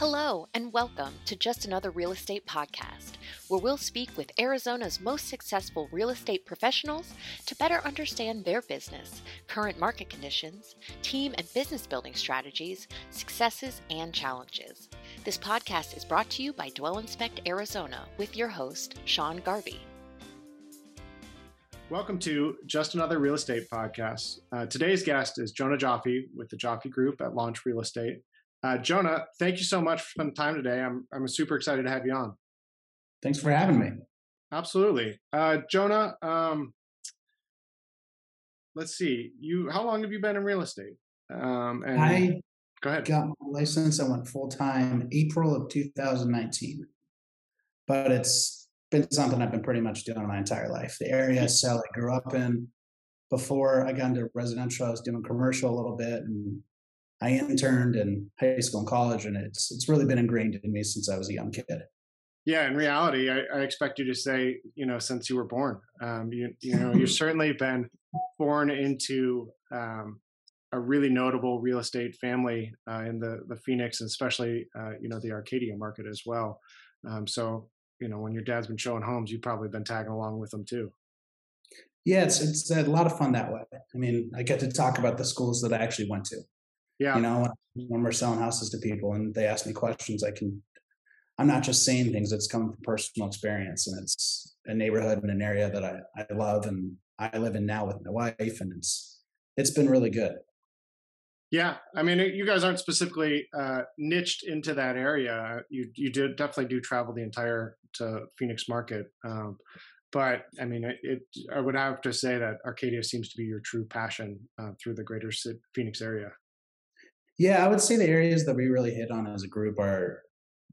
Hello, and welcome to Just Another Real Estate Podcast, where we'll speak with Arizona's most successful real estate professionals to better understand their business, current market conditions, team and business building strategies, successes, and challenges. This podcast is brought to you by Dwell Inspect Arizona with your host, Sean Garvey. Welcome to Just Another Real Estate Podcast. Uh, today's guest is Jonah Joffe with the Joffe Group at Launch Real Estate. Uh, Jonah, thank you so much for spending time today. I'm I'm super excited to have you on. Thanks for having me. Absolutely, uh, Jonah. Um, let's see. You, how long have you been in real estate? Um, and I go ahead. Got my license. I went full time April of 2019, but it's been something I've been pretty much doing my entire life. The area cell I grew up in. Before I got into residential, I was doing commercial a little bit and I interned in high school and college, and it's it's really been ingrained in me since I was a young kid. Yeah, in reality, I, I expect you to say, you know, since you were born, um, you you know, you've certainly been born into um, a really notable real estate family uh, in the the Phoenix, and especially uh, you know the Arcadia market as well. Um, so you know, when your dad's been showing homes, you've probably been tagging along with them too. Yeah, it's it's a lot of fun that way. I mean, I get to talk about the schools that I actually went to. Yeah. You know, when we're selling houses to people and they ask me questions, I can, I'm not just saying things, it's coming from personal experience and it's a neighborhood and an area that I, I love and I live in now with my wife and it's, it's been really good. Yeah, I mean, you guys aren't specifically uh, niched into that area. You you did definitely do travel the entire to Phoenix market, um, but I mean, it, it, I would have to say that Arcadia seems to be your true passion uh, through the greater Phoenix area. Yeah, I would say the areas that we really hit on as a group are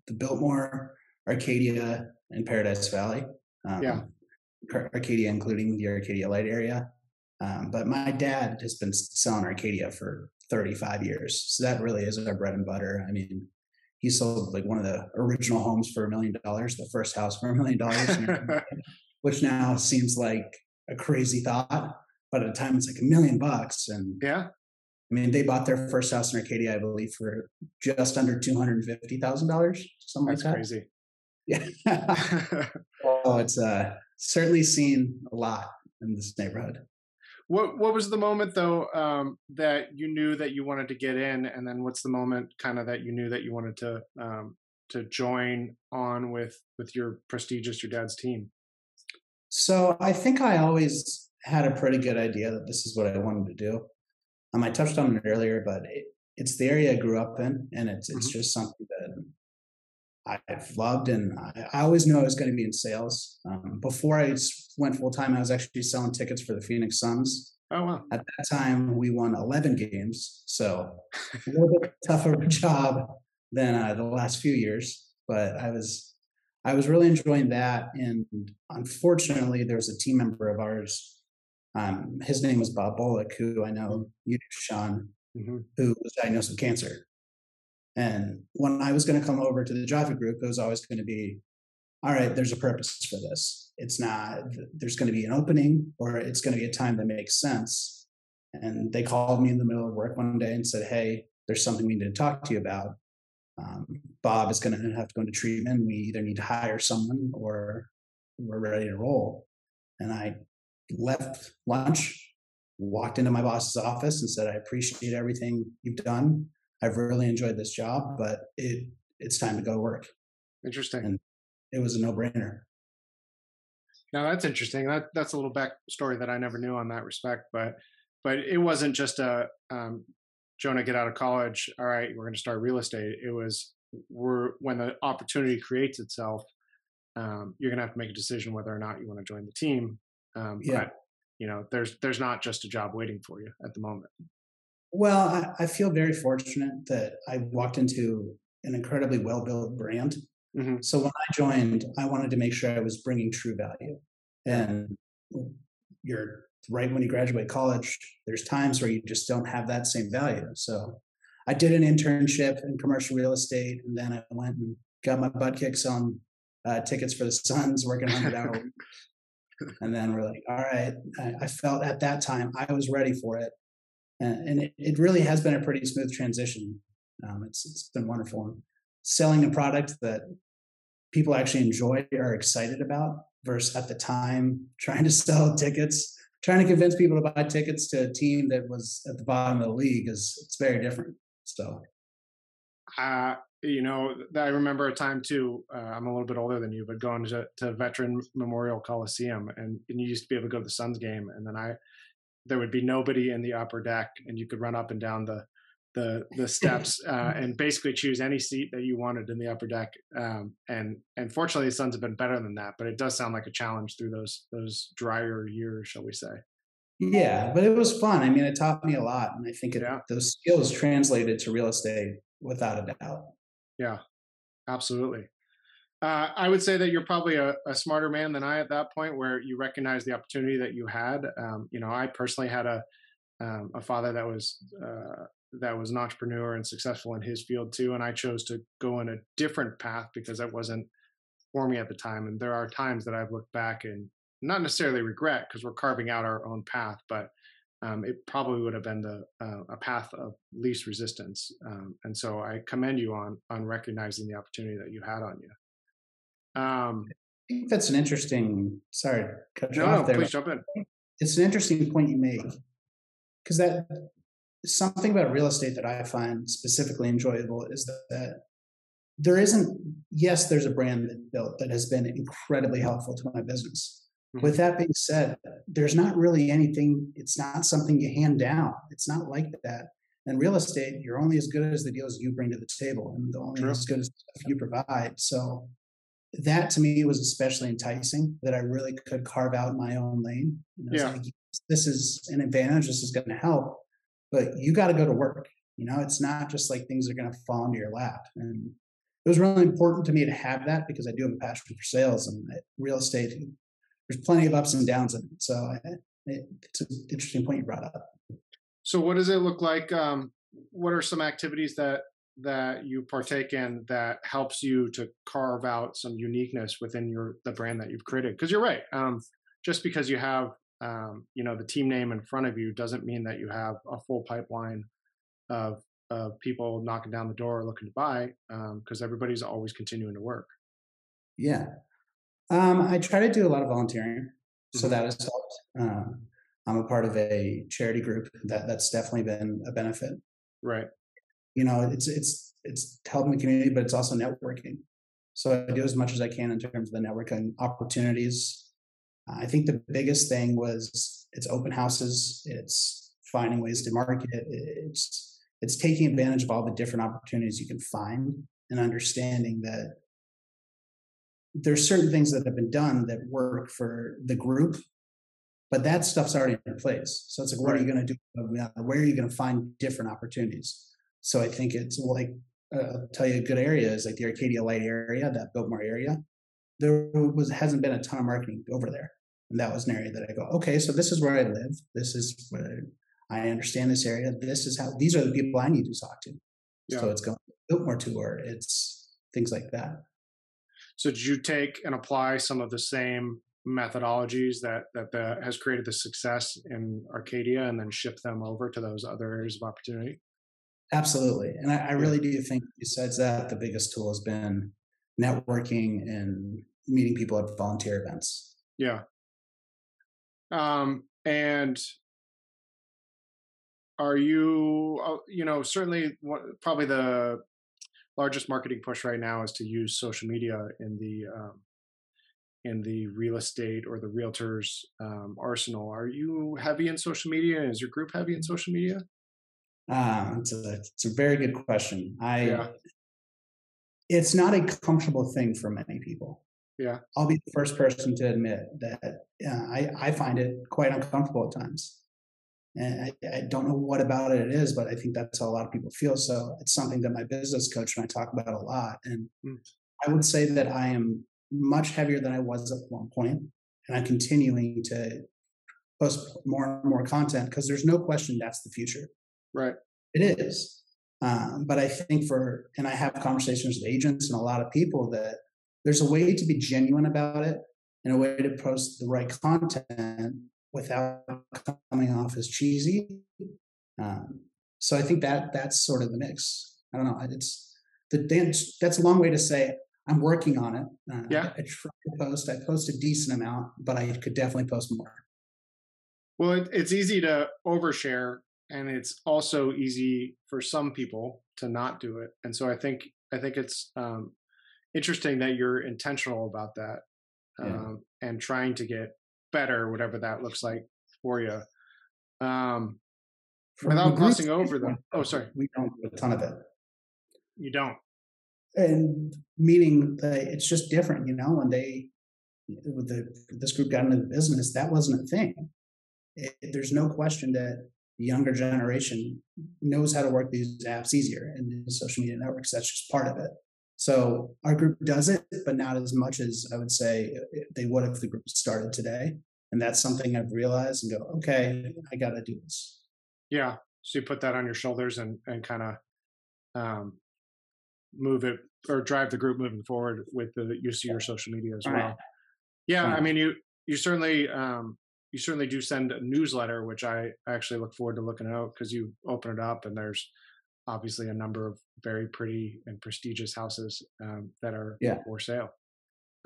the Biltmore, Arcadia, and Paradise Valley. Um, yeah. Arcadia, including the Arcadia Lite area. Um, but my dad has been selling Arcadia for 35 years. So that really is our bread and butter. I mean, he sold like one of the original homes for a million dollars, the first house for a million dollars, which now seems like a crazy thought. But at the time, it's like a million bucks. And yeah, I mean, they bought their first house in Arcadia, I believe, for just under two hundred fifty thousand dollars, something That's like that. Crazy. Yeah. oh, it's uh, certainly seen a lot in this neighborhood. What What was the moment though um, that you knew that you wanted to get in, and then what's the moment kind of that you knew that you wanted to um, to join on with with your prestigious your dad's team? So I think I always had a pretty good idea that this is what I wanted to do. Um, I touched on it earlier, but it, it's the area I grew up in, and it's it's mm-hmm. just something that I've loved, and I, I always knew I was going to be in sales. Um, before I went full time, I was actually selling tickets for the Phoenix Suns. Oh wow! At that time, we won 11 games, so a little bit tougher job than uh, the last few years. But I was I was really enjoying that, and unfortunately, there was a team member of ours um, his name was Bob Bullock, who I know mm-hmm. you, Sean, mm-hmm. who was diagnosed with cancer. And when I was going to come over to the Joffe group, it was always going to be, all right, there's a purpose for this. It's not, there's going to be an opening or it's going to be a time that makes sense. And they called me in the middle of work one day and said, hey, there's something we need to talk to you about. Um, Bob is going to have to go into treatment. We either need to hire someone or we're ready to roll. And I left lunch, walked into my boss's office and said, I appreciate everything you've done. I've really enjoyed this job, but it it's time to go to work. Interesting. And it was a no brainer. Now that's interesting. That that's a little backstory that I never knew on that respect. But but it wasn't just a um, Jonah get out of college. All right, we're going to start real estate. It was we're when the opportunity creates itself. Um, you're going to have to make a decision whether or not you want to join the team um, yeah. But, you know, there's there's not just a job waiting for you at the moment. Well, I, I feel very fortunate that I walked into an incredibly well built brand. Mm-hmm. So when I joined, I wanted to make sure I was bringing true value. And you're right when you graduate college, there's times where you just don't have that same value. So I did an internship in commercial real estate, and then I went and got my butt kicked on uh, tickets for the Suns, working 100 hours and then we're like, all right. I, felt at that time I was ready for it, and, it, really has been a pretty smooth transition. Um, it's it's been wonderful. selling a product that people actually enjoy or are excited about versus at the time trying to sell tickets trying to convince people to buy tickets to a team that was at the bottom of the league is it's very different so uh, you know i remember a time too uh, i'm a little bit older than you but going to, to veteran memorial coliseum and, and you used to be able to go to the suns game and then i there would be nobody in the upper deck and you could run up and down the the the steps uh, and basically choose any seat that you wanted in the upper deck. Um, and and fortunately, the Suns have been better than that. But it does sound like a challenge through those those drier years, shall we say? Yeah, but it was fun. I mean, it taught me a lot, and I think it, yeah. those skills translated to real estate without a doubt. Yeah, absolutely. Uh, I would say that you're probably a, a, smarter man than I at that point, where you recognize the opportunity that you had. Um, you know, I personally had a um, a father that was uh, that was an entrepreneur and successful in his field too. And I chose to go in a different path because that wasn't for me at the time. And there are times that I've looked back and not necessarily regret because we're carving out our own path, but um, it probably would have been the uh, a path of least resistance. Um, and so I commend you on on recognizing the opportunity that you had on you. Um, I think that's an interesting. Sorry, cut you no, off there. Please jump in. It's an interesting point you make because that something about real estate that I find specifically enjoyable is that there isn't, yes, there's a brand that built that has been incredibly helpful to my business. Mm-hmm. With that being said, there's not really anything, it's not something you hand down. It's not like that. In real estate, you're only as good as the deals you bring to the table and the only True. as good as stuff you provide. So that to me was especially enticing that I really could carve out my own lane. yeah. Like, this is an advantage. This is going to help but you got to go to work. You know, it's not just like things are going to fall into your lap. And it was really important to me to have that because I do have a passion for sales and real estate. There's plenty of ups and downs in it. So I, it's an interesting point you brought up. So what does it look like? Um, what are some activities that that you partake in that helps you to carve out some uniqueness within your the brand that you've created? Because you're right. Um, just because you have um, you know the team name in front of you doesn't mean that you have a full pipeline of of people knocking down the door looking to buy because um, everybody's always continuing to work yeah um, i try to do a lot of volunteering so mm-hmm. that has helped. Um, i'm a part of a charity group that that's definitely been a benefit. Right. You know it's it's it's helping the community but it's also networking. So i do as much as i can in terms of the networking opportunities. I think the biggest thing was it's open houses, it's finding ways to market, it's it's taking advantage of all the different opportunities you can find and understanding that there's certain things that have been done that work for the group, but that stuff's already in place. So it's like, what are you going to do? Where are you going to find different opportunities? So I think it's like, uh, I'll tell you a good area is like the Arcadia Lite area, that Biltmore area. There was hasn't been a ton of marketing over there. And that was an area that I go, okay, so this is where I live. This is where I understand this area. This is how these are the people I need to talk to. Yeah. So it's going Biltmore tour. It's things like that. So did you take and apply some of the same methodologies that that the, has created the success in Arcadia and then ship them over to those other areas of opportunity? Absolutely. And I, I really do think besides that, the biggest tool has been networking and meeting people at volunteer events. Yeah. Um, and are you, uh, you know, certainly probably the largest marketing push right now is to use social media in the um, in the real estate or the realtors um, arsenal. Are you heavy in social media? Is your group heavy in social media? Uh, it's a it's a very good question. I yeah. it's not a comfortable thing for many people. Yeah. I'll be the first person to admit that uh, I, I find it quite uncomfortable at times. And I, I, don't know what about it it is, but I think that's how a lot of people feel. So it's something that my business coach and I talk about a lot. And mm. I would say that I am much heavier than I was at one point, and I'm continuing to post more and more content because there's no question that's the future. Right. It is. Um, but I think for, and I have conversations with agents and a lot of people that there's a way to be genuine about it and a way to post the right content without coming off as cheesy. Um, so I think that that's sort of the mix. I don't know. It's the dance that's a long way to say I'm working on it. Uh, yeah. I, I try to post. I post a decent amount, but I could definitely post more. Well, it, it's easy to overshare, and it's also easy for some people to not do it. And so I think I think it's um, interesting that you're intentional about that um, yeah. and trying to get better, whatever that looks like for you. Um, without glossing over them. Oh, sorry. We don't do a ton of it. You don't. And meaning that it's just different, you know, when they, with the, this group got into the business, that wasn't a thing. It, there's no question that the younger generation knows how to work these apps easier and the social media networks. That's just part of it. So our group does it, but not as much as I would say they would if the group started today. And that's something I've realized and go, okay, I got to do this. Yeah. So you put that on your shoulders and, and kind of um, move it or drive the group moving forward with the use of your social media as well. Right. Yeah. I mean, you, you certainly, um, you certainly do send a newsletter, which I actually look forward to looking out because you open it up and there's obviously a number of very pretty and prestigious houses um, that are yeah. for sale.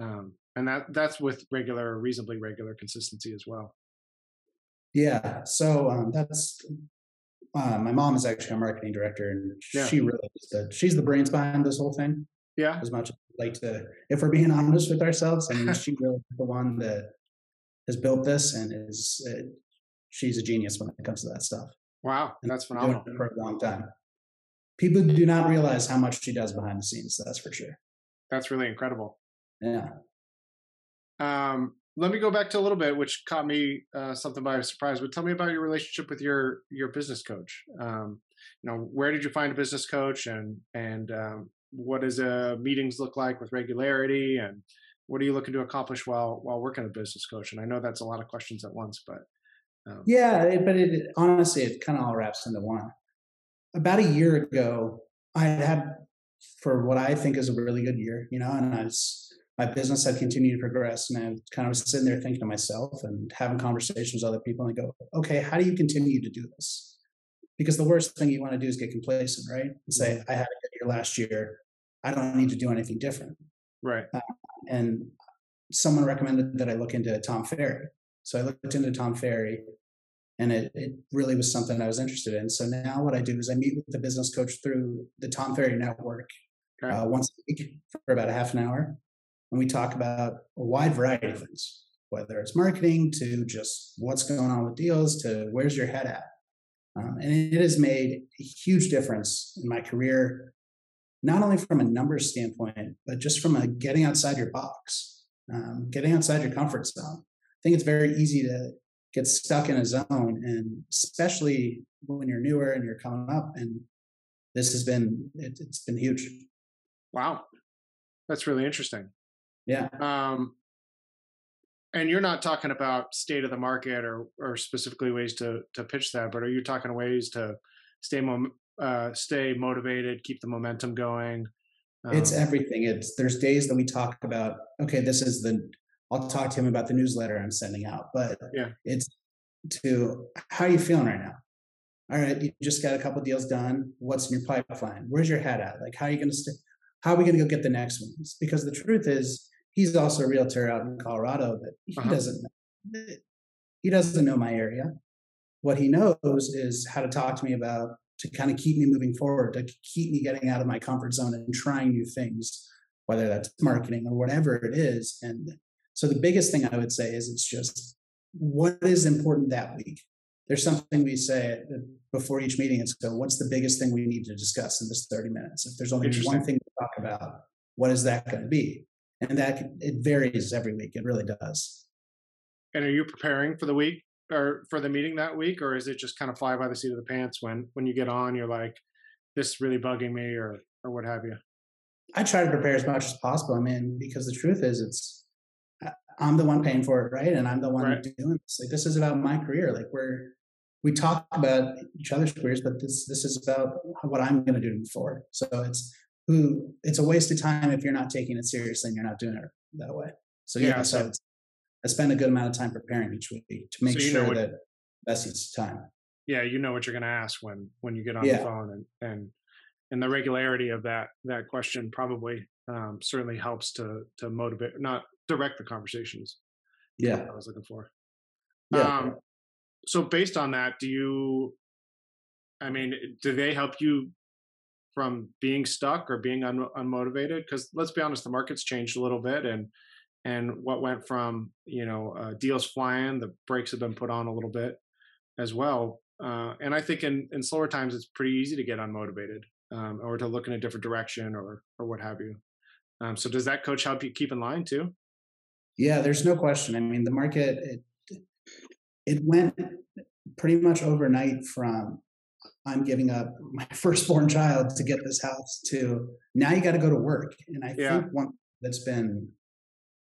Um, and that that's with regular, reasonably regular consistency as well. Yeah, so um, that's uh, my mom is actually a marketing director, and yeah. she really is the she's the brains behind this whole thing. Yeah, as much as like to, if we're being honest with ourselves, I mean, she really the one that has built this and is uh, she's a genius when it comes to that stuff. Wow, and that's phenomenal for a long time. People do not realize how much she does behind the scenes. That's for sure. That's really incredible. Yeah. Um, let me go back to a little bit, which caught me uh, something by surprise. But tell me about your relationship with your your business coach. Um, you know, where did you find a business coach, and and um, what does uh, meetings look like with regularity, and what are you looking to accomplish while while working a business coach? And I know that's a lot of questions at once, but um, yeah, but it, honestly, it kind of all wraps into one. About a year ago, I had for what I think is a really good year, you know, and I was my business had continued to progress and I kind of was sitting there thinking to myself and having conversations with other people and I go, okay, how do you continue to do this? Because the worst thing you want to do is get complacent, right? And say. I had a good year last year. I don't need to do anything different. Right. Uh, and someone recommended that I look into Tom Ferry. So I looked into Tom Ferry and it, it really was something I was interested in. So now what I do is I meet with the business coach through the Tom Ferry network uh, once a week for about a half an hour and we talk about a wide variety of things, whether it's marketing to just what's going on with deals to where's your head at. Um, and it has made a huge difference in my career, not only from a numbers standpoint, but just from a getting outside your box, um, getting outside your comfort zone. I think it's very easy to get stuck in a zone, and especially when you're newer and you're coming up. And this has been it, it's been huge. Wow, that's really interesting. Yeah. Um, and you're not talking about state of the market or or specifically ways to to pitch that, but are you talking ways to stay mom, uh, stay motivated, keep the momentum going? Um, it's everything. It's there's days that we talk about. Okay, this is the. I'll talk to him about the newsletter I'm sending out, but yeah, it's to how are you feeling right now? All right, you just got a couple deals done. What's in your pipeline? Where's your head at? Like, how are you going to? St- how are we going to go get the next ones? Because the truth is, he's also a realtor out in Colorado, but he uh-huh. doesn't know, he doesn't know my area. What he knows is how to talk to me about to kind of keep me moving forward, to keep me getting out of my comfort zone and trying new things, whether that's marketing or whatever it is. And so the biggest thing I would say is it's just what is important that week. There's something we say before each meeting. It's go, what's the biggest thing we need to discuss in this 30 minutes? If there's only one thing to talk about, what is that going to be? and that it varies every week. It really does. And are you preparing for the week or for the meeting that week, or is it just kind of fly by the seat of the pants when when you get on? You're like, this is really bugging me, or or what have you. I try to prepare as much as possible. I mean, because the truth is, it's I'm the one paying for it, right? And I'm the one right. doing this. Like this is about my career. Like we're we talk about each other's careers, but this this is about what I'm going to do forward. So it's who it's a waste of time if you're not taking it seriously and you're not doing it that way. So yeah, yeah so I spend a good amount of time preparing each week to make so sure what, that best use time. Yeah, you know what you're going to ask when when you get on yeah. the phone and and and the regularity of that that question probably um, certainly helps to to motivate, not direct the conversations. Yeah, I was looking for. Yeah. Um, so based on that, do you? I mean, do they help you from being stuck or being un- unmotivated? Because let's be honest, the market's changed a little bit, and and what went from you know uh, deals flying, the brakes have been put on a little bit as well. Uh, and I think in, in slower times, it's pretty easy to get unmotivated um, or to look in a different direction or or what have you. Um, so does that coach help you keep in line too? Yeah, there's no question. I mean, the market it it went pretty much overnight from I'm giving up my firstborn child to get this house to now you got to go to work. And I Yeah. think one that's been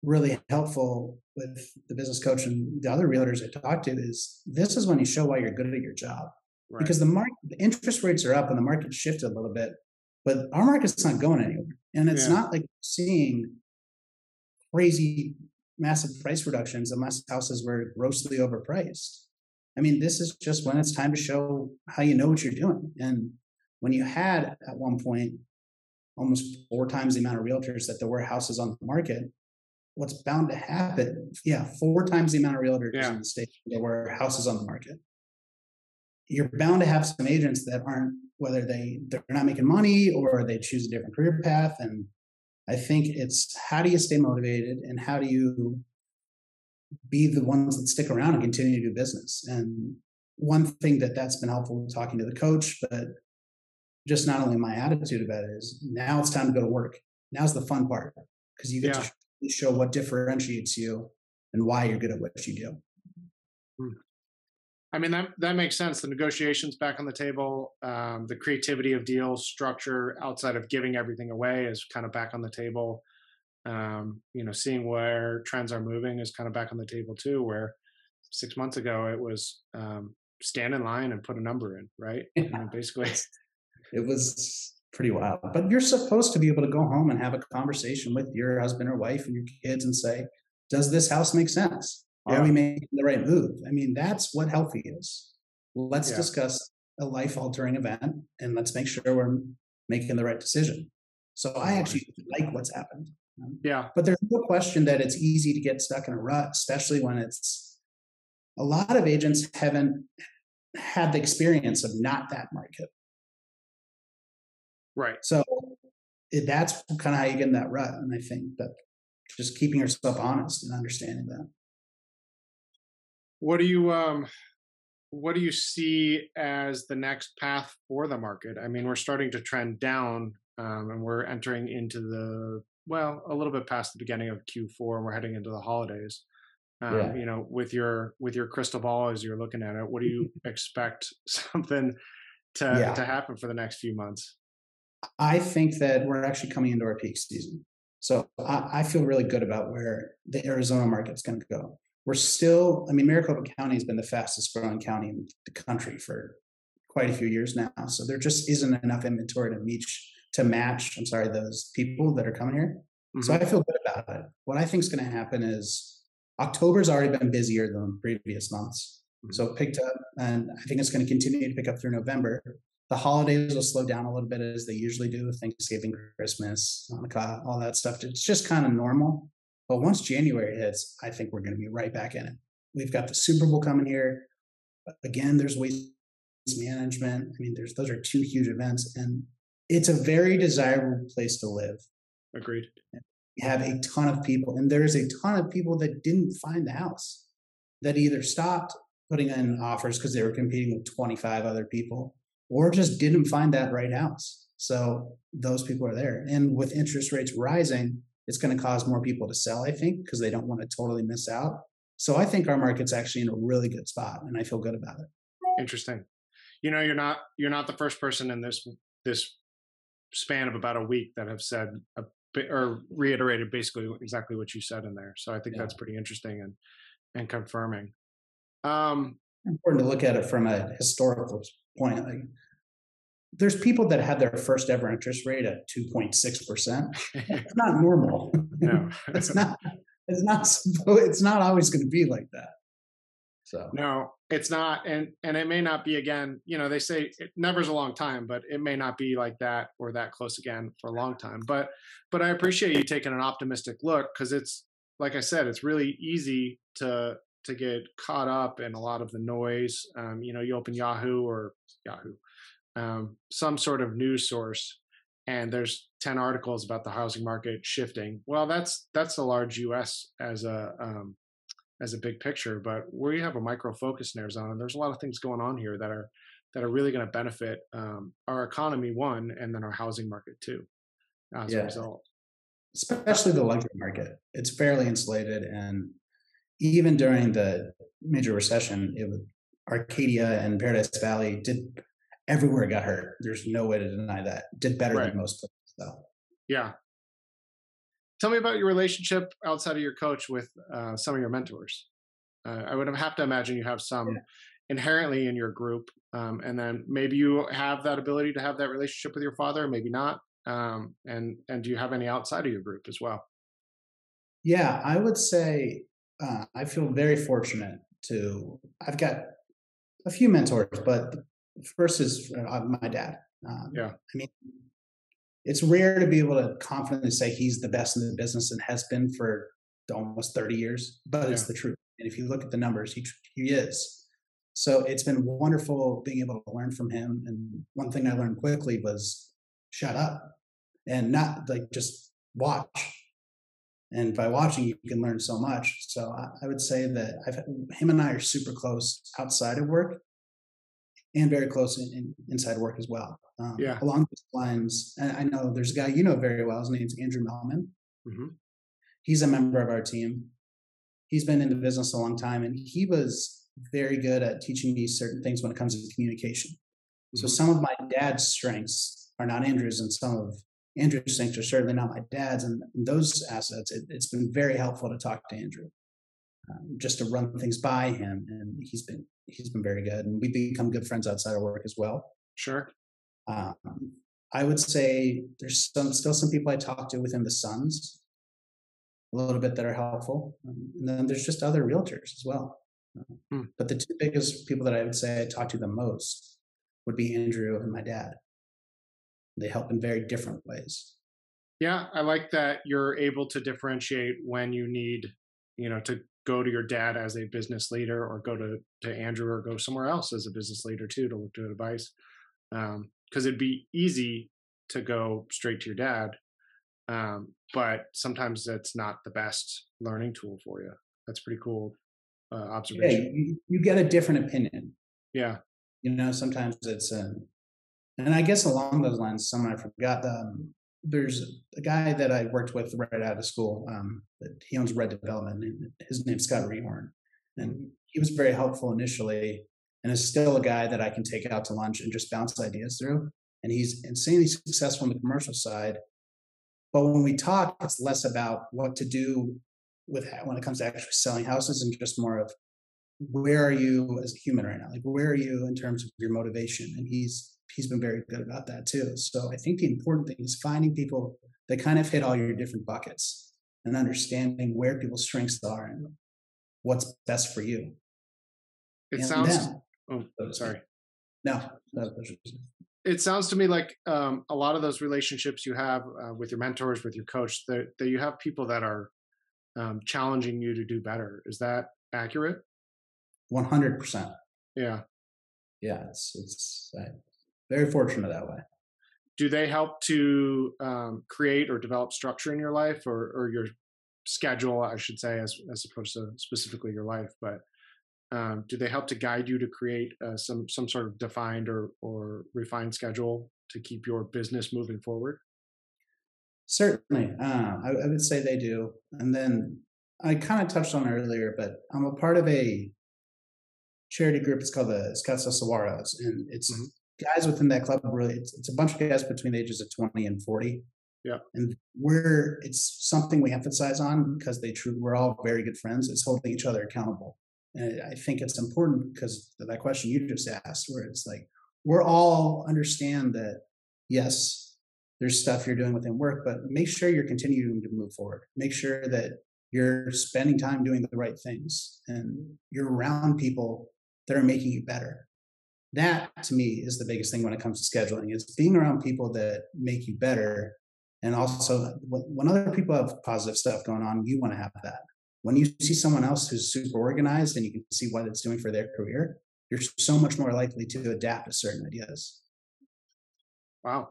really helpful with the business coach and the other realtors I talked to is this is when you show why you're good at your job Right. because the market the interest rates are up and the market shifted a little bit but our market's not going anywhere and it's Yeah. not like seeing crazy massive price reductions unless houses were grossly overpriced. I mean this is just when it's time to show how you know what you're doing. And when you had at one point almost four times the amount of realtors that there were houses on the market what's bound to happen yeah four times the amount of realtors Yeah. in the state there were houses on the market. You're bound to have some agents that aren't whether they they're not making money or they choose a different career path and i think it's how do you stay motivated and how do you be the ones that stick around and continue to do business? And one thing that that's been helpful talking to the coach but just not only my attitude about it is now it's time to go to work. Now's the fun part because you get Yeah. to show what differentiates you and why you're good at what you do hmm. I mean that that makes sense. The negotiations back on the table, um, the creativity of deals, structure outside of giving everything away is kind of back on the table. Um, you know, seeing where trends are moving is kind of back on the table too. Where six months ago it was um, stand in line and put a number in, right? I mean, basically, it was pretty wild. But you're supposed to be able to go home and have a conversation with your husband or wife and your kids and say, does this house make sense? Are Yeah. we making the right move? I mean, that's what healthy is. Let's Yeah. discuss a life altering event and let's make sure we're making the right decision. So I actually like what's happened. Um, yeah, But there's no question that it's easy to get stuck in a rut, especially when it's a lot of agents haven't had the experience of not that market. right. So it, that's kind of how you get in that rut. And I think that just keeping yourself honest and understanding that. What do you um, what do you see as the next path for the market? I mean, we're starting to trend down, um, and we're entering into the well, a little bit past the beginning of Q4, and we're heading into the holidays. Um, Yeah. You know, with your with your crystal ball as you're looking at it, what do you expect something to Yeah. to happen for the next few months? I think that we're actually coming into our peak season. So I, I feel really good about where the Arizona market's going to go. We're still, I mean, Maricopa County has been the fastest growing county in the country for quite a few years now. So there just isn't enough inventory to meet, to match, I'm sorry, those people that are coming here. So Mhm. I feel good about it. What I think is going to happen is October's already been busier than previous months. Mhm. So it picked up, and I think it's going to continue to pick up through November. The holidays will slow down a little bit as they usually do Thanksgiving, Christmas, Hanukkah, all that stuff. It's just kind of normal. But once January hits, I think we're going to be right back in it. We've got the Super Bowl coming here. Again, there's waste management. I mean, there's those are two huge events, and it's a very desirable place to live Agreed. you have a ton of people, and there's a ton of people that didn't find the house that either stopped putting in offers because they were competing with 25 other people or just didn't find that right house. So those people are there. And with interest rates rising, it's going to cause more people to sell, I think, because they don't want to totally miss out. So I think our market's actually in a really good spot, and I feel good about it. Interesting. You know, you're not you're not the first person in this this span of about a week that have said a bit or reiterated basically exactly what you said in there. So I think Yeah. that's pretty interesting and and confirming. Um, important to look at it from a historical point. Like, there's people that had their first ever interest rate at 2.6 percent. It's not normal. no, it's not. It's not. It's not always going to be like that. So no. it's not and and it may not be again you know they say it never's a long time but it may not be like that or that close again for a long time but but i appreciate you taking an optimistic look because it's like i said it's really easy to to get caught up in a lot of the noise um, you know you open yahoo or yahoo um, some sort of news source and there's 10 articles about the housing market shifting well that's that's a large us as a um, as a big picture. But we have a micro focus in Arizona, there's a lot of things going on here that are that are really going to benefit um, our economy one, and then our housing market too. As yeah. a result, especially the luxury market, it's fairly insulated, and even during the major recession, it was Arcadia and Paradise Valley did everywhere I got hurt. There's no way to deny that. Did better right. than most places, though. Yeah, tell me about your relationship outside of your coach with uh, some of your mentors. Uh, I would have to imagine you have some yeah. inherently in your group, um, and then maybe you have that ability to have that relationship with your father, maybe not. Um, and and do you have any outside of your group as well? Yeah, I would say uh, I feel very fortunate to. I've got a few mentors, but first is uh, my dad. Um, yeah, I mean, it's rare to be able to confidently say he's the best in the business and has been for almost 30 years, but yeah. it's the truth. And if you look at the numbers, he, he is. So it's been wonderful being able to learn from him. And one thing I learned quickly was shut up and not like just watch. And by watching, you can learn so much. So I, I would say that I've, him and I are super close outside of work and very close in, in, inside work as well. Um, yeah. Along those lines, and I know there's a guy you know very well. His name's Andrew Melman. Mm-hmm. He's a member of our team. He's been in the business a long time, and he was very good at teaching me certain things when it comes to communication. Mm-hmm. So some of my dad's strengths are not Andrew's, and some of Andrew's strengths are certainly not my dad's. And those assets, it, has been very helpful to talk to Andrew, um, just to run things by him, and he's been he's been very good, and we've become good friends outside of work as well. Sure. Um, I would say there's some still some people I talk to within the Suns, a little bit that are helpful, um, and then there's just other realtors as well. Hmm. But the two biggest people that I would say I talk to the most would be Andrew and my dad. They help in very different ways. Yeah, I like that you're able to differentiate when you need, you know, to go to your dad as a business leader or go to, to Andrew or go somewhere else as a business leader too to look to advice. Um, cause it'd be easy to go straight to your dad. Um, but sometimes that's not the best learning tool for you. That's pretty cool uh, observation. Yeah, you, you, get a different opinion. Yeah. You know, sometimes it's, um, and I guess along those lines, someone I forgot, um, there's a guy that I worked with right out of school. Um, he owns Red Development. And his name's Scott Rehorn, and he was very helpful initially, and is still a guy that I can take out to lunch and just bounce ideas through. And he's insanely successful on the commercial side. But when we talk, it's less about what to do with when it comes to actually selling houses, and just more of where are you as a human right now? Like where are you in terms of your motivation? And he's he's been very good about that too. So I think the important thing is finding people that kind of hit all your different buckets and understanding where people's strengths are and what's best for you. It and sounds. oh, sorry. No, no, it sounds to me like um, a lot of those relationships you have uh, with your mentors, with your coach, that, that you have people that are um, challenging you to do better. Is that accurate? One hundred percent. Yeah. Yeah, it's it's very fortunate that way. Do they help to um, create or develop structure in your life or, or your schedule, I should say, as, as opposed to specifically your life? But um, do they help to guide you to create uh, some some sort of defined or or refined schedule to keep your business moving forward? Certainly, uh, I, I, would say they do. And then I kind of touched on earlier, but I'm a part of a charity group. It's called the Scottsdale Saguaros, and it's mm-hmm guys within that club really it's, it's, a bunch of guys between the ages of 20 and 40 yeah. And we're it's something we emphasize on because they truly we're all very good friends. It's holding each other accountable. And i think it's important because that question you just asked where it's like we're all understand that yes there's stuff you're doing within work but make sure you're continuing to move forward. Make sure that you're spending time doing the right things and you're around people that are making you better. That to me is the biggest thing when it comes to scheduling is being around people that make you better. And also when other people have positive stuff going on, you want to have that. When you see someone else who's super organized and you can see what it's doing for their career, you're so much more likely to adapt to certain ideas. Wow.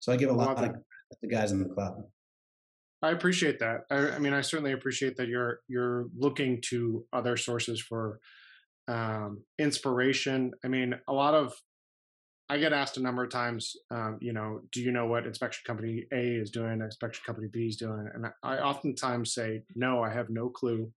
So I give a lot of the guys in the club. I appreciate that. I, I, mean, I certainly appreciate that you're you're looking to other sources for um, inspiration. I mean, a lot of I get asked a number of times, um, you know, do you know what inspection company A is doing, inspection company B is doing? And I, oftentimes say, no, I have no clue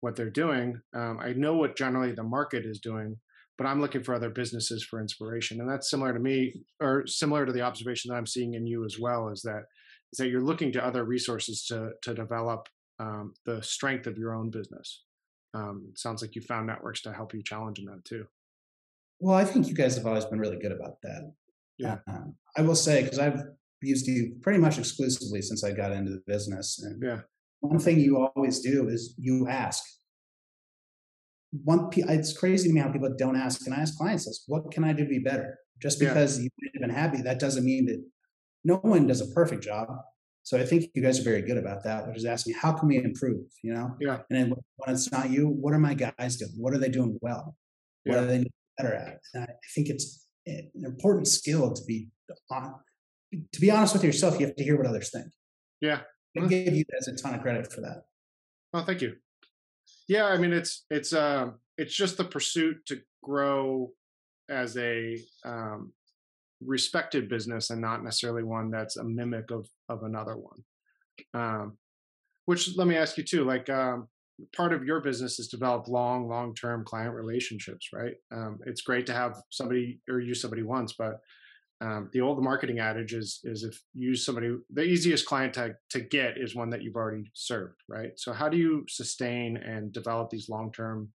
what they're doing. Um, I know what generally the market is doing, but I'm looking for other businesses for inspiration. And that's similar to me, or similar to the observation that I'm seeing in you as well, is that is that you're looking to other resources to to develop um, the strength of your own business. Um, sounds like you found networks to help you challenge in that too. Well, I think you guys have always been really good about that. Yeah, um, I will say because I've used you pretty much exclusively since I got into the business. And yeah, one thing you always do is you ask. One, it's crazy to me how people don't ask. And I ask clients this: What can I do to be better? Just because yeah. you've been happy, that doesn't mean that no one does a perfect job. So I think you guys are very good about that, which is asking how can we improve, you know? Yeah. And then when it's not you, what are my guys doing? What are they doing well? What yeah. are they better at? And I think it's an important skill to be on. To be honest with yourself, you have to hear what others think. Yeah. I give you guys a ton of credit for that. Well, thank you. Yeah, I mean it's it's uh it's just the pursuit to grow as a um respected business and not necessarily one that's a mimic of of another one. Um, which let me ask you too, like um, part of your business is develop long, long term client relationships, right? Um, it's great to have somebody or use somebody once, but um, the old marketing adage is is if you use somebody, the easiest client to to get is one that you've already served, right? So how do you sustain and develop these long term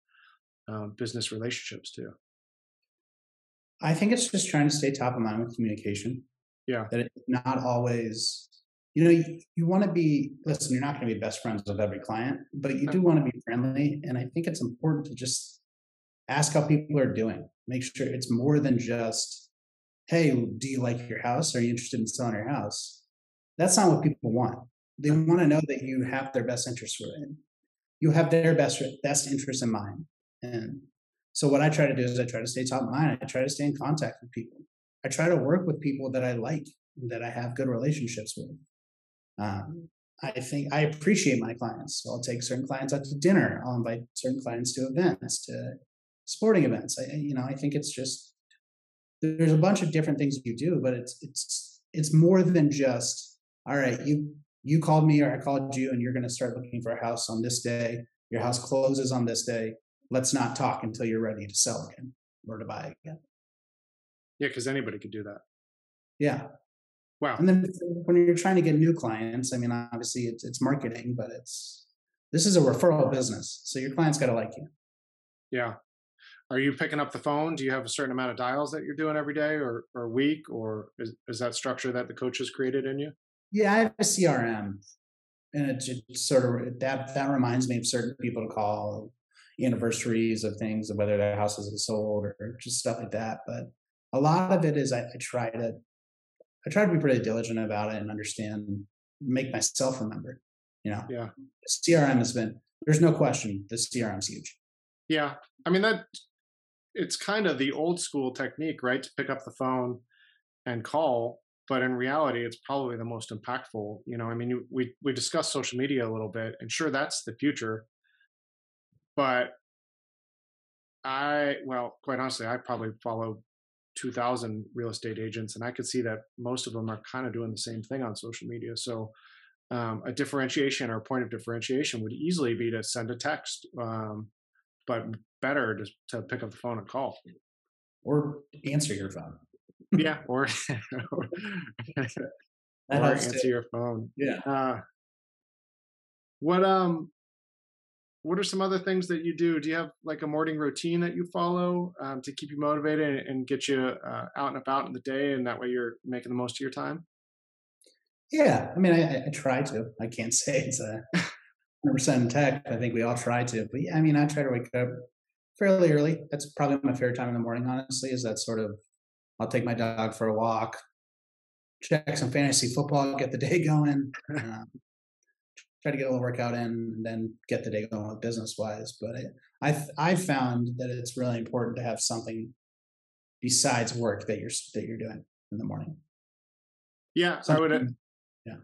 uh, business relationships too? I think it's just trying to stay top of mind with communication. Yeah. That it's not always, you know, you, you want to be, listen, you're not going to be best friends with every client, but you do want to be friendly. And I think it's important to just ask how people are doing. Make sure it's more than just, hey, do you like your house? Are you interested in selling your house? That's not what people want. They want to know that you have their best interest in. You have their best best interest in mind. And so what I try to do is I try to stay top of mind. I try to stay in contact with people. I try to work with people that I like, that I have good relationships with. Um, I think I appreciate my clients. So I'll take certain clients out to dinner. I'll invite certain clients to events, to sporting events. I, you know, I think it's just there's a bunch of different things you do, but it's it's it's more than just all right. You you called me or I called you, and you're going to start looking for a house on this day. Your house closes on this day let's not talk until you're ready to sell again or to buy again. Yeah, because anybody could do that. Yeah. Wow. And then when you're trying to get new clients, I mean, obviously it's, it's marketing, but it's this is a referral business, so your clients got to like you. Yeah. Are you picking up the phone? Do you have a certain amount of dials that you're doing every day or or week, or is is that structure that the coach has created in you? Yeah, I have a CRM, and it just sort of that that reminds me of certain people to call anniversaries of things, whether their houses are sold or just stuff like that. But a lot of it is I, I try to I try to be pretty diligent about it and understand, make myself remember. You know, yeah. CRM has been there's no question the CRM's huge. Yeah, I mean that it's kind of the old school technique, right? To pick up the phone and call, but in reality, it's probably the most impactful. You know, I mean, we we discussed social media a little bit, and sure, that's the future but I, well, quite honestly, I probably follow 2,000 real estate agents, and I could see that most of them are kind of doing the same thing on social media. So, um, a differentiation or a point of differentiation would easily be to send a text, um, but better to, to pick up the phone and call. Or answer your phone. yeah, or, or, or answer too. your phone. Yeah. Uh, what um what are some other things that you do? Do you have like a morning routine that you follow um, to keep you motivated and get you uh, out and about in the day, and that way you're making the most of your time? Yeah, I mean, I, I try to. I can't say it's a 100 percent tech. I think we all try to, but yeah, I mean, I try to wake up fairly early. That's probably my favorite time in the morning. Honestly, is that sort of I'll take my dog for a walk, check some fantasy football, get the day going, um, try to get a little workout in, and then get the day going business wise. But I I I found that it's really important to have something besides work that you're that you're doing in the morning. Yeah, something, I would. Yeah,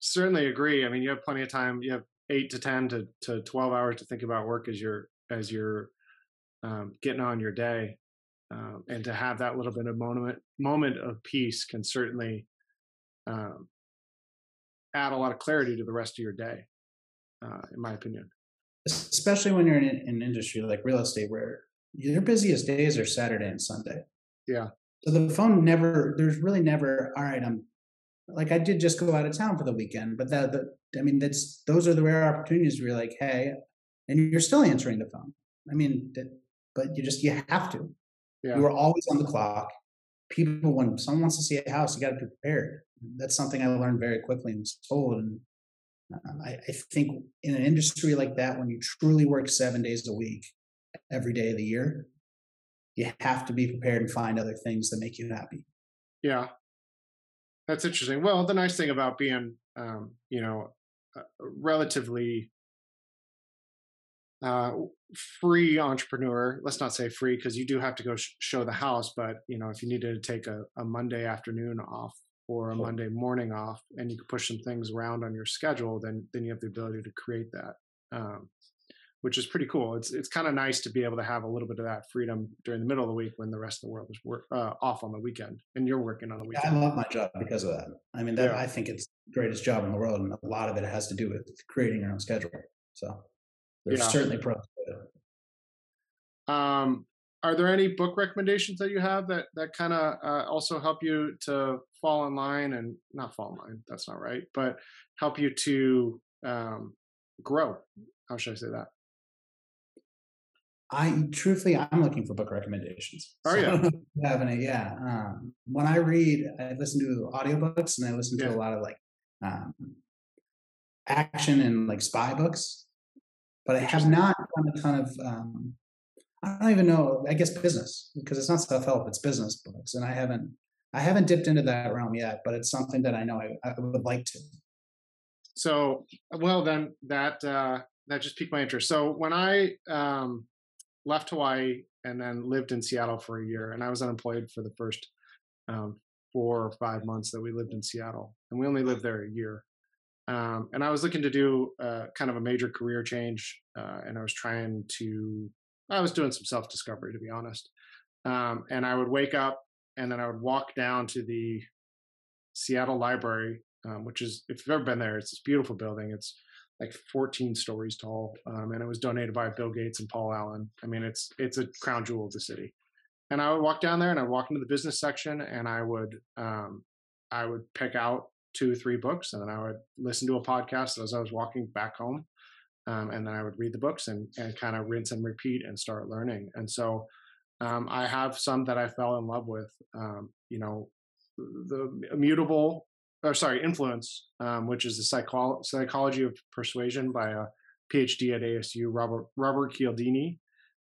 certainly agree. I mean, you have plenty of time. You have eight to ten to to twelve hours to think about work as you're as you're um, getting on your day, um, and to have that little bit of moment moment of peace can certainly um, add a lot of clarity to the rest of your day, uh, in my opinion. Especially when you're in an industry like real estate, where your busiest days are Saturday and Sunday. Yeah. So the phone never. There's really never. All right, I'm like I did just go out of town for the weekend, but that the I mean that's those are the rare opportunities where you're like, hey, and you're still answering the phone. I mean, that, but you just you have to. Yeah. You are always on the clock. People, when someone wants to see a house, you got to be prepared. That's something I learned very quickly and was told. And um, I, I think in an industry like that, when you truly work seven days a week, every day of the year, you have to be prepared and find other things that make you happy. Yeah, that's interesting. Well, the nice thing about being, um, you know, uh, relatively uh, free entrepreneur, let's not say free because you do have to go sh- show the house, but you know, if you needed to take a, a Monday afternoon off or a Monday morning off, and you can push some things around on your schedule, then then you have the ability to create that. Um, which is pretty cool. It's it's kind of nice to be able to have a little bit of that freedom during the middle of the week when the rest of the world is work, uh, off on the weekend and you're working on the weekend. I love my job because of that. I mean, that yeah. I think it's the greatest job in the world, and a lot of it has to do with creating your own schedule. So there's yeah. certainly pros. Um, are there any book recommendations that you have that that kind of uh, also help you to fall in line and not fall in line? That's not right, but help you to um, grow. How should I say that? I truthfully, I'm looking for book recommendations. Are so you? have any? Yeah. Um, when I read, I listen to audiobooks and I listen to a lot of like um, action and like spy books, but I have not done a ton of. Um, I don't even know. I guess business because it's not self help; it's business books, and I haven't. I haven't dipped into that realm yet, but it's something that I know I, I would like to. So, well, then that uh, that just piqued my interest. So when I um, left Hawaii and then lived in Seattle for a year. And I was unemployed for the first um, four or five months that we lived in Seattle. And we only lived there a year. Um, and I was looking to do uh, kind of a major career change. Uh, and I was trying to, I was doing some self discovery, to be honest. Um, and I would wake up and then I would walk down to the Seattle Library, um, which is, if you've ever been there, it's this beautiful building. It's like 14 stories tall, um, and it was donated by Bill Gates and Paul Allen. I mean, it's it's a crown jewel of the city. And I would walk down there, and I'd walk into the business section, and I would um, I would pick out two three books, and then I would listen to a podcast as I was walking back home, um, and then I would read the books and and kind of rinse and repeat and start learning. And so um, I have some that I fell in love with. Um, you know, the immutable or sorry, Influence, um, which is the psycho- psychology of persuasion by a PhD at ASU, Robert Robert.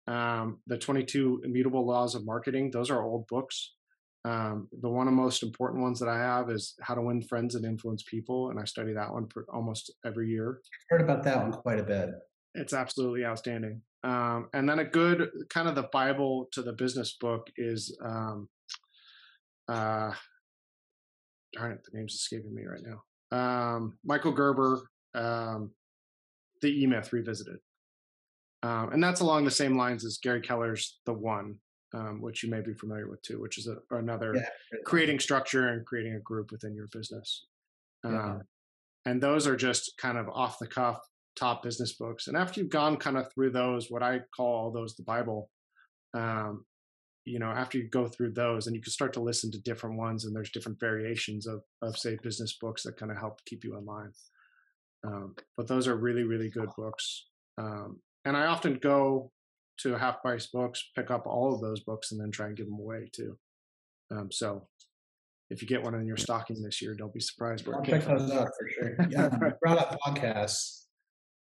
Um, the 22 Immutable Laws of Marketing; those are old books. Um, the one of the most important ones that I have is How to Win Friends and Influence People, and I study that one almost every year. I've heard about that one quite a bit. It's absolutely outstanding. Um, and then a good kind of the Bible to the business book is um, uh, darn it, the name's escaping me right now. Um, Michael Gerber, um, the E Myth Revisited. Um, and that's along the same lines as Gary Keller's The One, um, which you may be familiar with too, which is a, another yeah. creating structure and creating a group within your business. Yeah. Um, and those are just kind of off the cuff top business books. And after you've gone kind of through those, what I call all those the Bible, um, you know after you go through those and you can start to listen to different ones and there's different variations of of say business books that kind of help keep you in line um, but those are really really good books um, and i often go to half price books pick up all of those books and then try and give them away too um, so if you get one in your stocking this year don't be surprised I'll pick those up for sure yeah brought up podcasts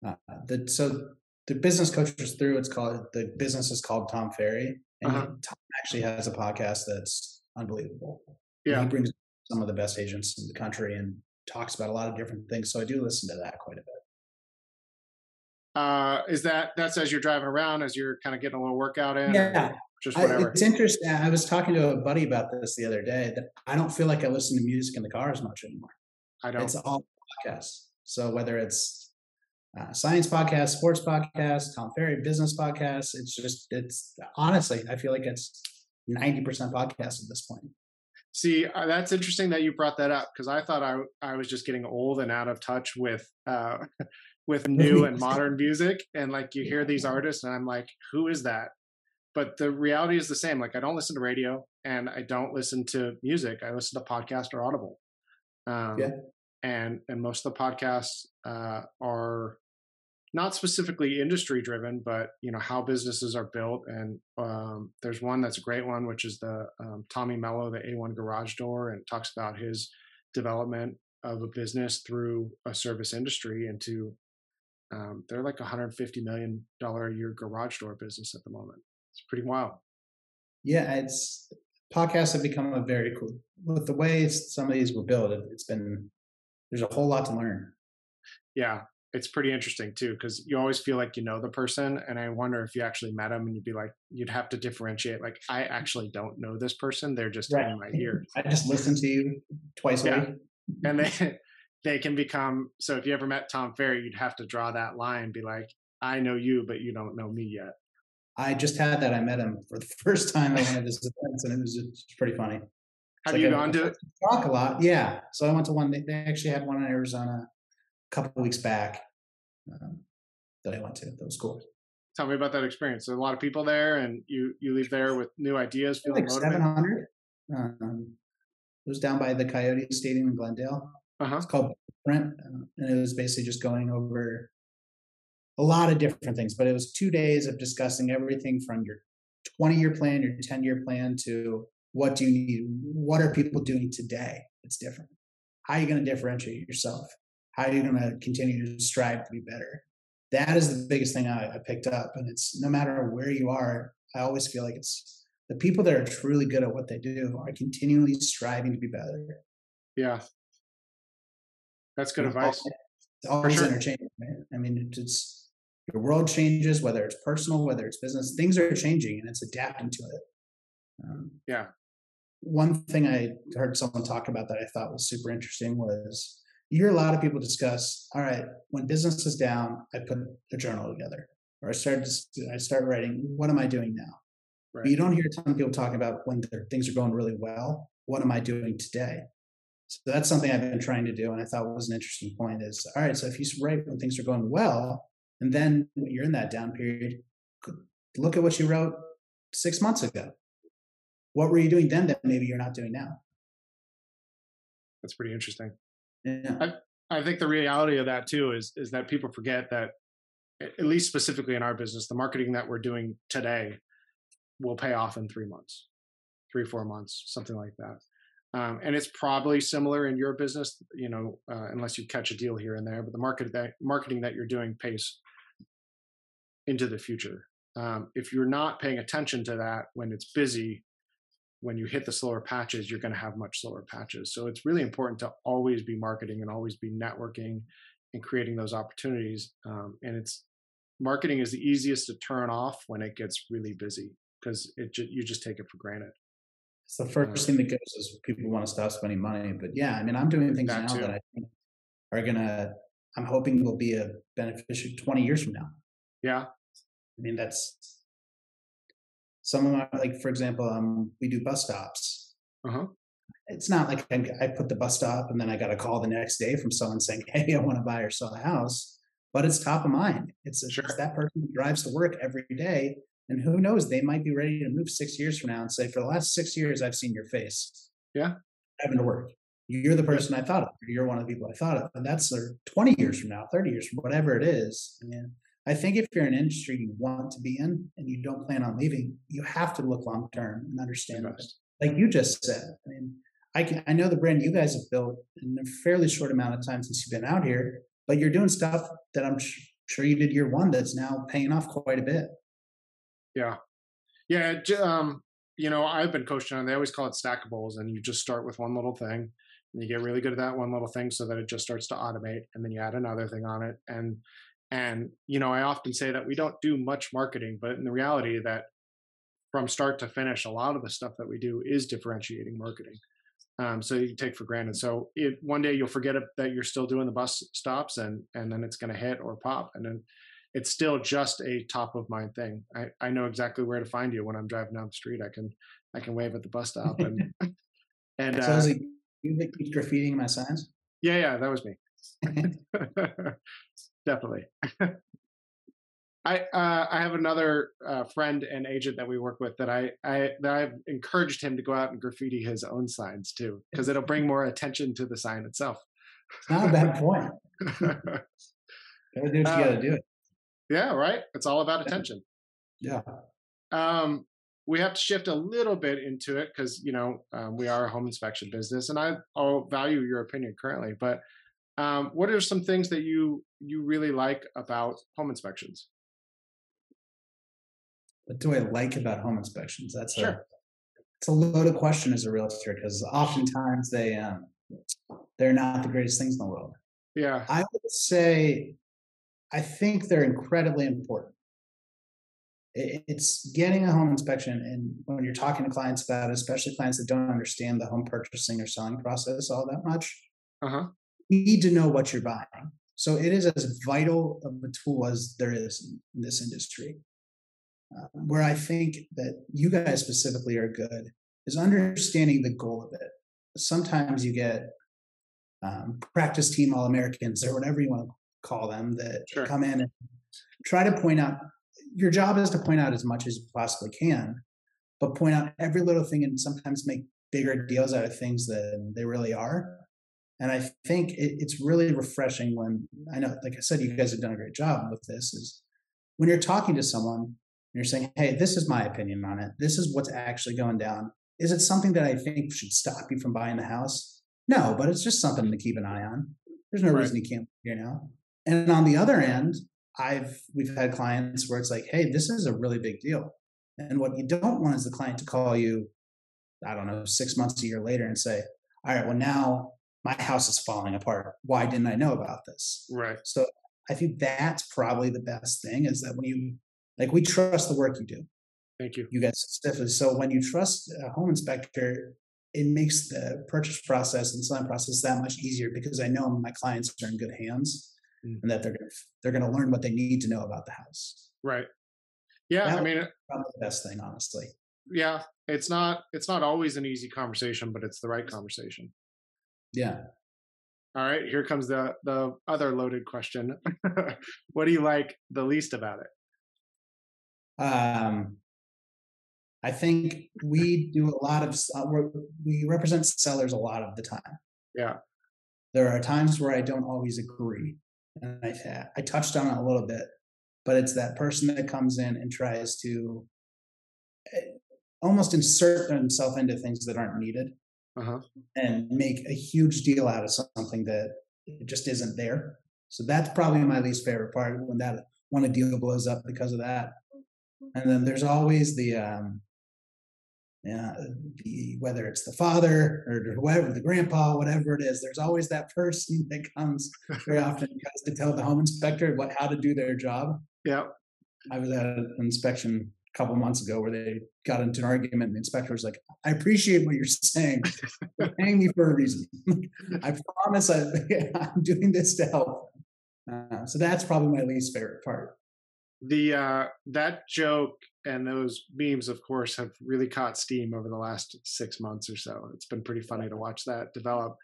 uh, that so the business coaches through. It's called the business is called Tom Ferry, and Uh-huh. Tom actually has a podcast that's unbelievable. Yeah. he brings some of the best agents in the country and talks about a lot of different things. So I do listen to that quite a bit. Uh, is that that's as you're driving around, as you're kind of getting a little workout in? Yeah, Just I, whatever. it's interesting. I was talking to a buddy about this the other day that I don't feel like I listen to music in the car as much anymore. I don't. It's all podcasts. So whether it's uh, science podcast, sports podcast, Tom Ferry business podcast, it's just it's honestly I feel like it's ninety percent podcast at this point. See, uh, that's interesting that you brought that up because I thought I I was just getting old and out of touch with uh with new and modern music, and like you hear these artists, and I'm like, who is that? But the reality is the same. Like I don't listen to radio, and I don't listen to music. I listen to podcast or Audible. Um, Yeah. And and most of the podcasts uh, are not specifically industry driven, but you know how businesses are built. And um, there's one that's a great one, which is the um, Tommy Mello, the A1 Garage Door, and talks about his development of a business through a service industry into um, they're like a 150 million dollar a year garage door business at the moment. It's pretty wild. Yeah, it's podcasts have become a very cool with the way some of these were built. It's been there's a whole lot to learn. Yeah, it's pretty interesting too because you always feel like you know the person, and I wonder if you actually met them and you'd be like, you'd have to differentiate. Like, I actually don't know this person; they're just Right. in my ear. I just listen to you twice a Yeah. week. and they they can become so if you ever met tom ferry you'd have to draw that line be like i know you but you don't know me yet I just had that. I met him for the first time at one of his events, and it was just pretty funny. have like you a- gone to it talk a lot. Yeah. So I went to one. They actually had one in Arizona a couple of weeks back um, that I went to. That was cool. tell me about that experience there's a lot of people there and you you leave there with new ideas feeling Like seven hundred. Um, it was down by the Coyote Stadium in Glendale. uh-huh It's called Print, uh, and it was basically just going over a lot of different things. But it was two days of discussing everything from your 20 year plan, your 10 year plan to what do you need? What are people doing today? It's different. How are you going to differentiate yourself? How are you going to continue to strive to be better? That is the biggest thing I, I picked up. And it's no matter where you are, I always feel like it's the people that are truly good at what they do are continually striving to be better. yeah that's good advice It's always sure. interchanging. I mean, it's- it's your world changes, whether it's personal, whether it's business. Things are changing, and it's adapting to it. Um, yeah one thing I heard someone talk about that I thought was super interesting was you hear a lot of people discuss. All right, when business is down, I put a journal together, or I start to, I start writing. What am I doing now? right But you don't hear a ton of people talking about when things are going really well. What am I doing today? So that's something I've been trying to do, and I thought was an interesting point. Is all right. So if you write when things are going well, and then when you're in that down period, look at what you wrote six months ago. What were you doing then that maybe you're not doing now? that's pretty interesting Yeah. I think the reality of that too is is that people forget that at least specifically in our business, the marketing that we're doing today will pay off in three months, three four months, something like that. Um, and it's probably similar in your business, you know, uh, unless you catch a deal here and there. But the market that marketing that you're doing pays into the future. Um, if you're not paying attention to that when it's busy, when you hit the slower patches, you're going to have much slower patches. So it's really important to always be marketing and always be networking and creating those opportunities. Um, and it's marketing is the easiest to turn off when it gets really busy because it ju- you just take it for granted. It's the first thing that goes is people want to stop spending money. But yeah, I mean, I'm doing things That now too. that I think are gonna. I'm hoping will be a beneficial 20 years from now. Yeah, I mean, that's some of my like, for example, um, we do bus stops. Uh-huh. It's not like I, I put the bus stop and then I got a call the next day from someone saying, "Hey, I want to buy or sell a house," but it's top of mind. It's, it's that person who drives to work every day, and who knows, they might be ready to move six years from now and say, "For the last six years, I've seen your face." Yeah. Driving to work. You're the person I thought of. You're one of the people I thought of, and that's uh, 20 years from now, 30 years from whatever it is. I think if you're in an industry you want to be in and you don't plan on leaving, you have to look long term and understand. Like you just said, I mean, I can I know the brand you guys have built in a fairly short amount of time since you've been out here, but you're doing stuff that I'm sure you did year one that's now paying off quite a bit. Yeah. Yeah. Um, you know, I've been coaching on, they always call it stackables and you just start with one little thing and you get really good at that one little thing so that it just starts to automate and then you add another thing on it. And, and, you know, I often say that we don't do much marketing, but in the reality that from start to finish, a lot of the stuff that we do is differentiating marketing. Um, so you take for granted. So it, one day you'll forget that you're still doing the bus stops, and and then it's going to hit or pop, and then it's still just a top of mind thing. I, I know exactly where to find you when I'm driving down the street. I can I can wave at the bus stop and and so uh, it you that keeps graffitiing my signs? Yeah, yeah, that was me. Definitely. I uh, I have another uh, friend and agent that we work with that I I that I've encouraged him to go out and graffiti his own signs too because it'll bring more attention to the sign itself. It's not a bad point. gotta do what you uh, gotta do. Yeah, right. It's all about attention. Yeah. Um, we have to shift a little bit into it because you know um, we are a home inspection business, and I I'll value your opinion currently. But um, what are some things that you you really like about home inspections? what do I like about home inspections? That's sure. a it's a loaded question as a realtor because oftentimes they um they're not the greatest things in the world. Yeah. I would say I think they're incredibly important. It's getting a home inspection, and when you're talking to clients about it, especially clients that don't understand the home purchasing or selling process all that much, uh-huh. Need to know what you're buying. So it is as vital of a tool as there is in this industry. Uh, where I think that you guys specifically are good is understanding the goal of it. Sometimes you get um, practice team All Americans or whatever you want to call them that sure. come in and try to point out. Your job is to point out as much as you possibly can, but point out every little thing and sometimes make bigger deals out of things than they really are. And I think it, it's really refreshing when I know, like I said, you guys have done a great job with this. Is when you're talking to someone and you're saying, hey, this is my opinion on it. This is what's actually going down. Is it something that I think should stop you from buying the house? No, but it's just something to keep an eye on. There's no right. reason you can't here now. And on the other end, I've we've had clients where it's like, hey, this is a really big deal. And what you don't want is the client to call you, I don't know, six months, a year later and say, all right, well, now my house is falling apart. Why didn't I know about this? Right. So I think that's probably the best thing is that when you like we trust the work you do. Thank you. You guys specifically. So when you trust a home inspector, it makes the purchase process and selling process that much easier because I know my clients are in good hands mm. and that they're gonna they're gonna learn what they need to know about the house. Right. Yeah, that I mean, it's probably the best thing, honestly. Yeah, it's not it's not always an easy conversation, but it's the right conversation. Yeah. All right, here comes the the other loaded question. what do you like the least about it? Um, I think we do a lot of uh, we represent sellers a lot of the time. Yeah, there are times where I don't always agree, and I I touched on it a little bit, but it's that person that comes in and tries to eh, almost insert themselves into things that aren't needed uh-huh. and make a huge deal out of something that just isn't there. So that's probably my least favorite part when that when a deal blows up because of that and then there's always the um yeah the whether it's the father or whoever the grandpa whatever it is there's always that person that comes very often to tell the home inspector what how to do their job yeah i was at an inspection couple months ago where they got into an argument and the inspector was like i appreciate what you're saying you're paying me for a reason i promise I, i'm doing this to help uh, so that's probably my least favorite part the uh, that joke and those memes, of course, have really caught steam over the last six months or so. It's been pretty funny to watch that develop.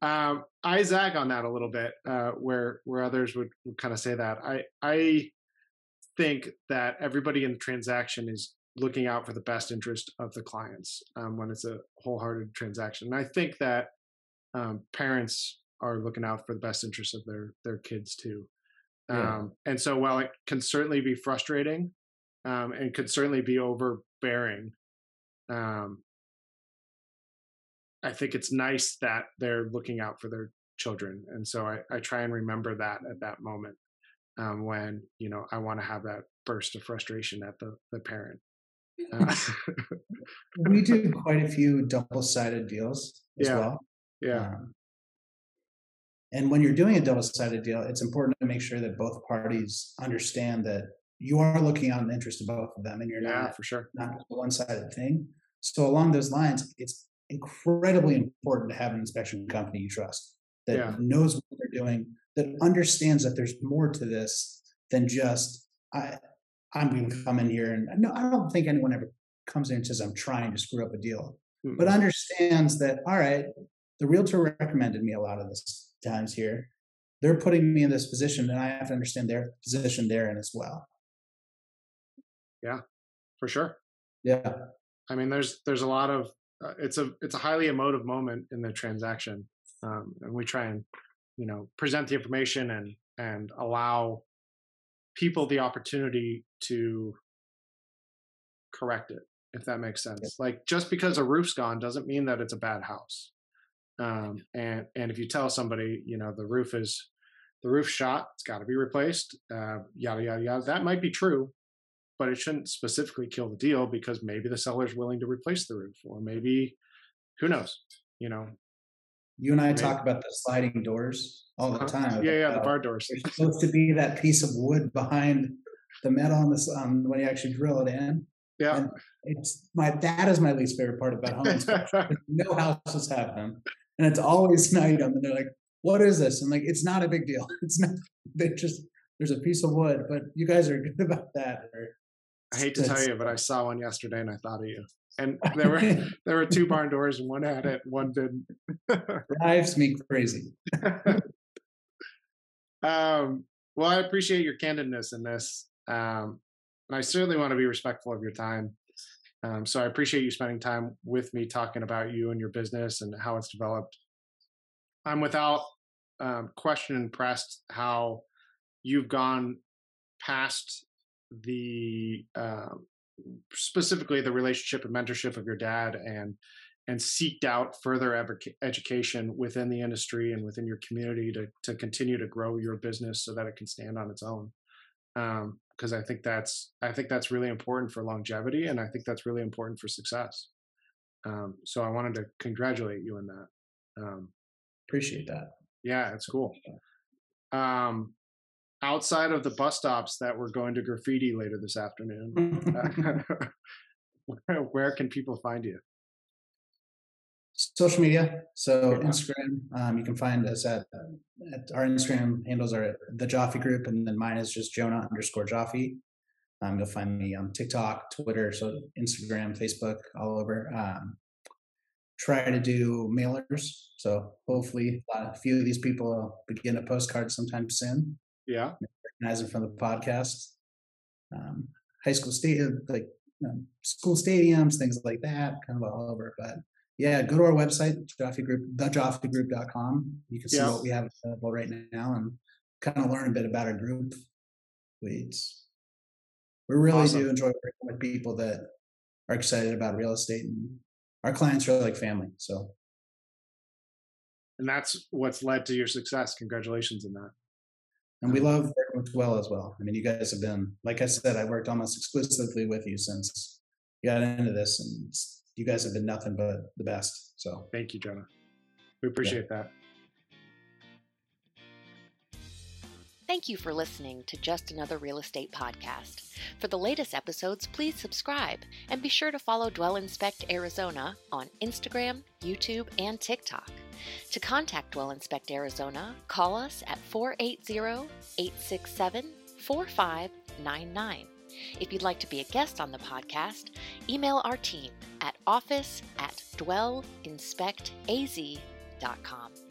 Um, I zag on that a little bit, uh, where where others would, would kind of say that. I I think that everybody in the transaction is looking out for the best interest of the clients um, when it's a wholehearted transaction. And I think that um, parents are looking out for the best interest of their their kids too. Yeah. Um, and so while it can certainly be frustrating um, and could certainly be overbearing, um, I think it's nice that they're looking out for their children. And so I, I try and remember that at that moment. Um, when you know I want to have that burst of frustration at the the parent. Uh, we do quite a few double-sided deals as Yeah. well. yeah, Um, and when you're doing a double-sided deal, it's important to make sure that both parties understand that you are looking out in the interest of both of them, and you're yeah, not for sure. not a one-sided thing. So along those lines, it's incredibly important to have an inspection company you trust that Yeah. knows what they're doing, that understands that there's more to this than just I I'm going to come in here and no, I don't think anyone ever comes in and says I'm trying to screw up a deal, Mm, but understands that all right, the realtor recommended me a lot of this times here. They're putting me in this position, and I have to understand their position therein as well. Yeah, for sure. Yeah. I mean, there's there's a lot of uh, it's a it's a highly emotive moment in the transaction, um, and we try and you know present the information and and allow people the opportunity to correct it, if that makes sense. Like just because a roof's gone doesn't mean that it's a bad house. Um, and and if you tell somebody, you know, the roof is the roof shot, it's got to be replaced, uh, yada yada yada, that might be true, but it shouldn't specifically kill the deal because maybe the seller's willing to replace the roof, or maybe who knows, you know. You and I Right. talk about the sliding doors all the Uh, time. Yeah, yeah, the bar doors. There's supposed to be that piece of wood behind the metal on this um, when you actually drill it in. Yeah. And it's my that is my least favorite part about home inspection. no houses have them, and it's always night. And they're like, "What is this?" I'm like, "It's not a big deal. It's not. They just there's a piece of wood, but you guys are good about that." Or, I hate to tell you, but I saw one yesterday and I thought of you. And there were there were two barn doors and one had it, one didn't. drives me crazy. um, well, I appreciate your candidness in this. Um, and I certainly want to be respectful of your time. Um, so I appreciate you spending time with me talking about you and your business and how it's developed. I'm without um, question impressed how you've gone past the um, specifically the relationship and mentorship of your dad and and seeked out further edu- education within the industry and within your community to to continue to grow your business so that it can stand on its own because I think that's I think that's really important for longevity and I think that's really important for success. Um, so I wanted to congratulate you in that. Um, Appreciate that. yeah, it's cool. Um, outside of the bus stops that we're going to graffiti later this afternoon, where, where can people find you? social media. So Yeah. Instagram, um, you can find us at, at our Instagram handles are the Joffe Group, and then mine is just Jonah underscore Joffe. Um, you'll find me on TikTok, Twitter, so Instagram, Facebook, all over. Um, try to do mailers, so hopefully a, lot, a few of these people will begin a postcard sometime soon. Yeah, Recognizing from the podcast, um, high school stadium, like um, school stadiums, things like that, kind of all over. But yeah, go to our website, Joffe Group, thejoffegroup.com. You can see Yeah. what we have available right now and kind of learn a bit about our group. We, we really Awesome. do enjoy working with people that are excited about real estate and our clients are like family. So and that's what's led to your success. Congratulations on that. And we mm-hmm. love working with Well as well. I mean, you guys have been, like I said, I worked almost exclusively with you since you got into this, and you guys have been nothing but the best. So Thank you, Jonah. We appreciate that. Thank you for listening to Just Another Real Estate Podcast. For the latest episodes, please subscribe and be sure to follow Dwell Inspect Arizona on Instagram, YouTube, and TikTok. To contact Dwell Inspect Arizona, call us at 480 867 4599. If you'd like to be a guest on the podcast, email our team at office at dwellinspectaz.com.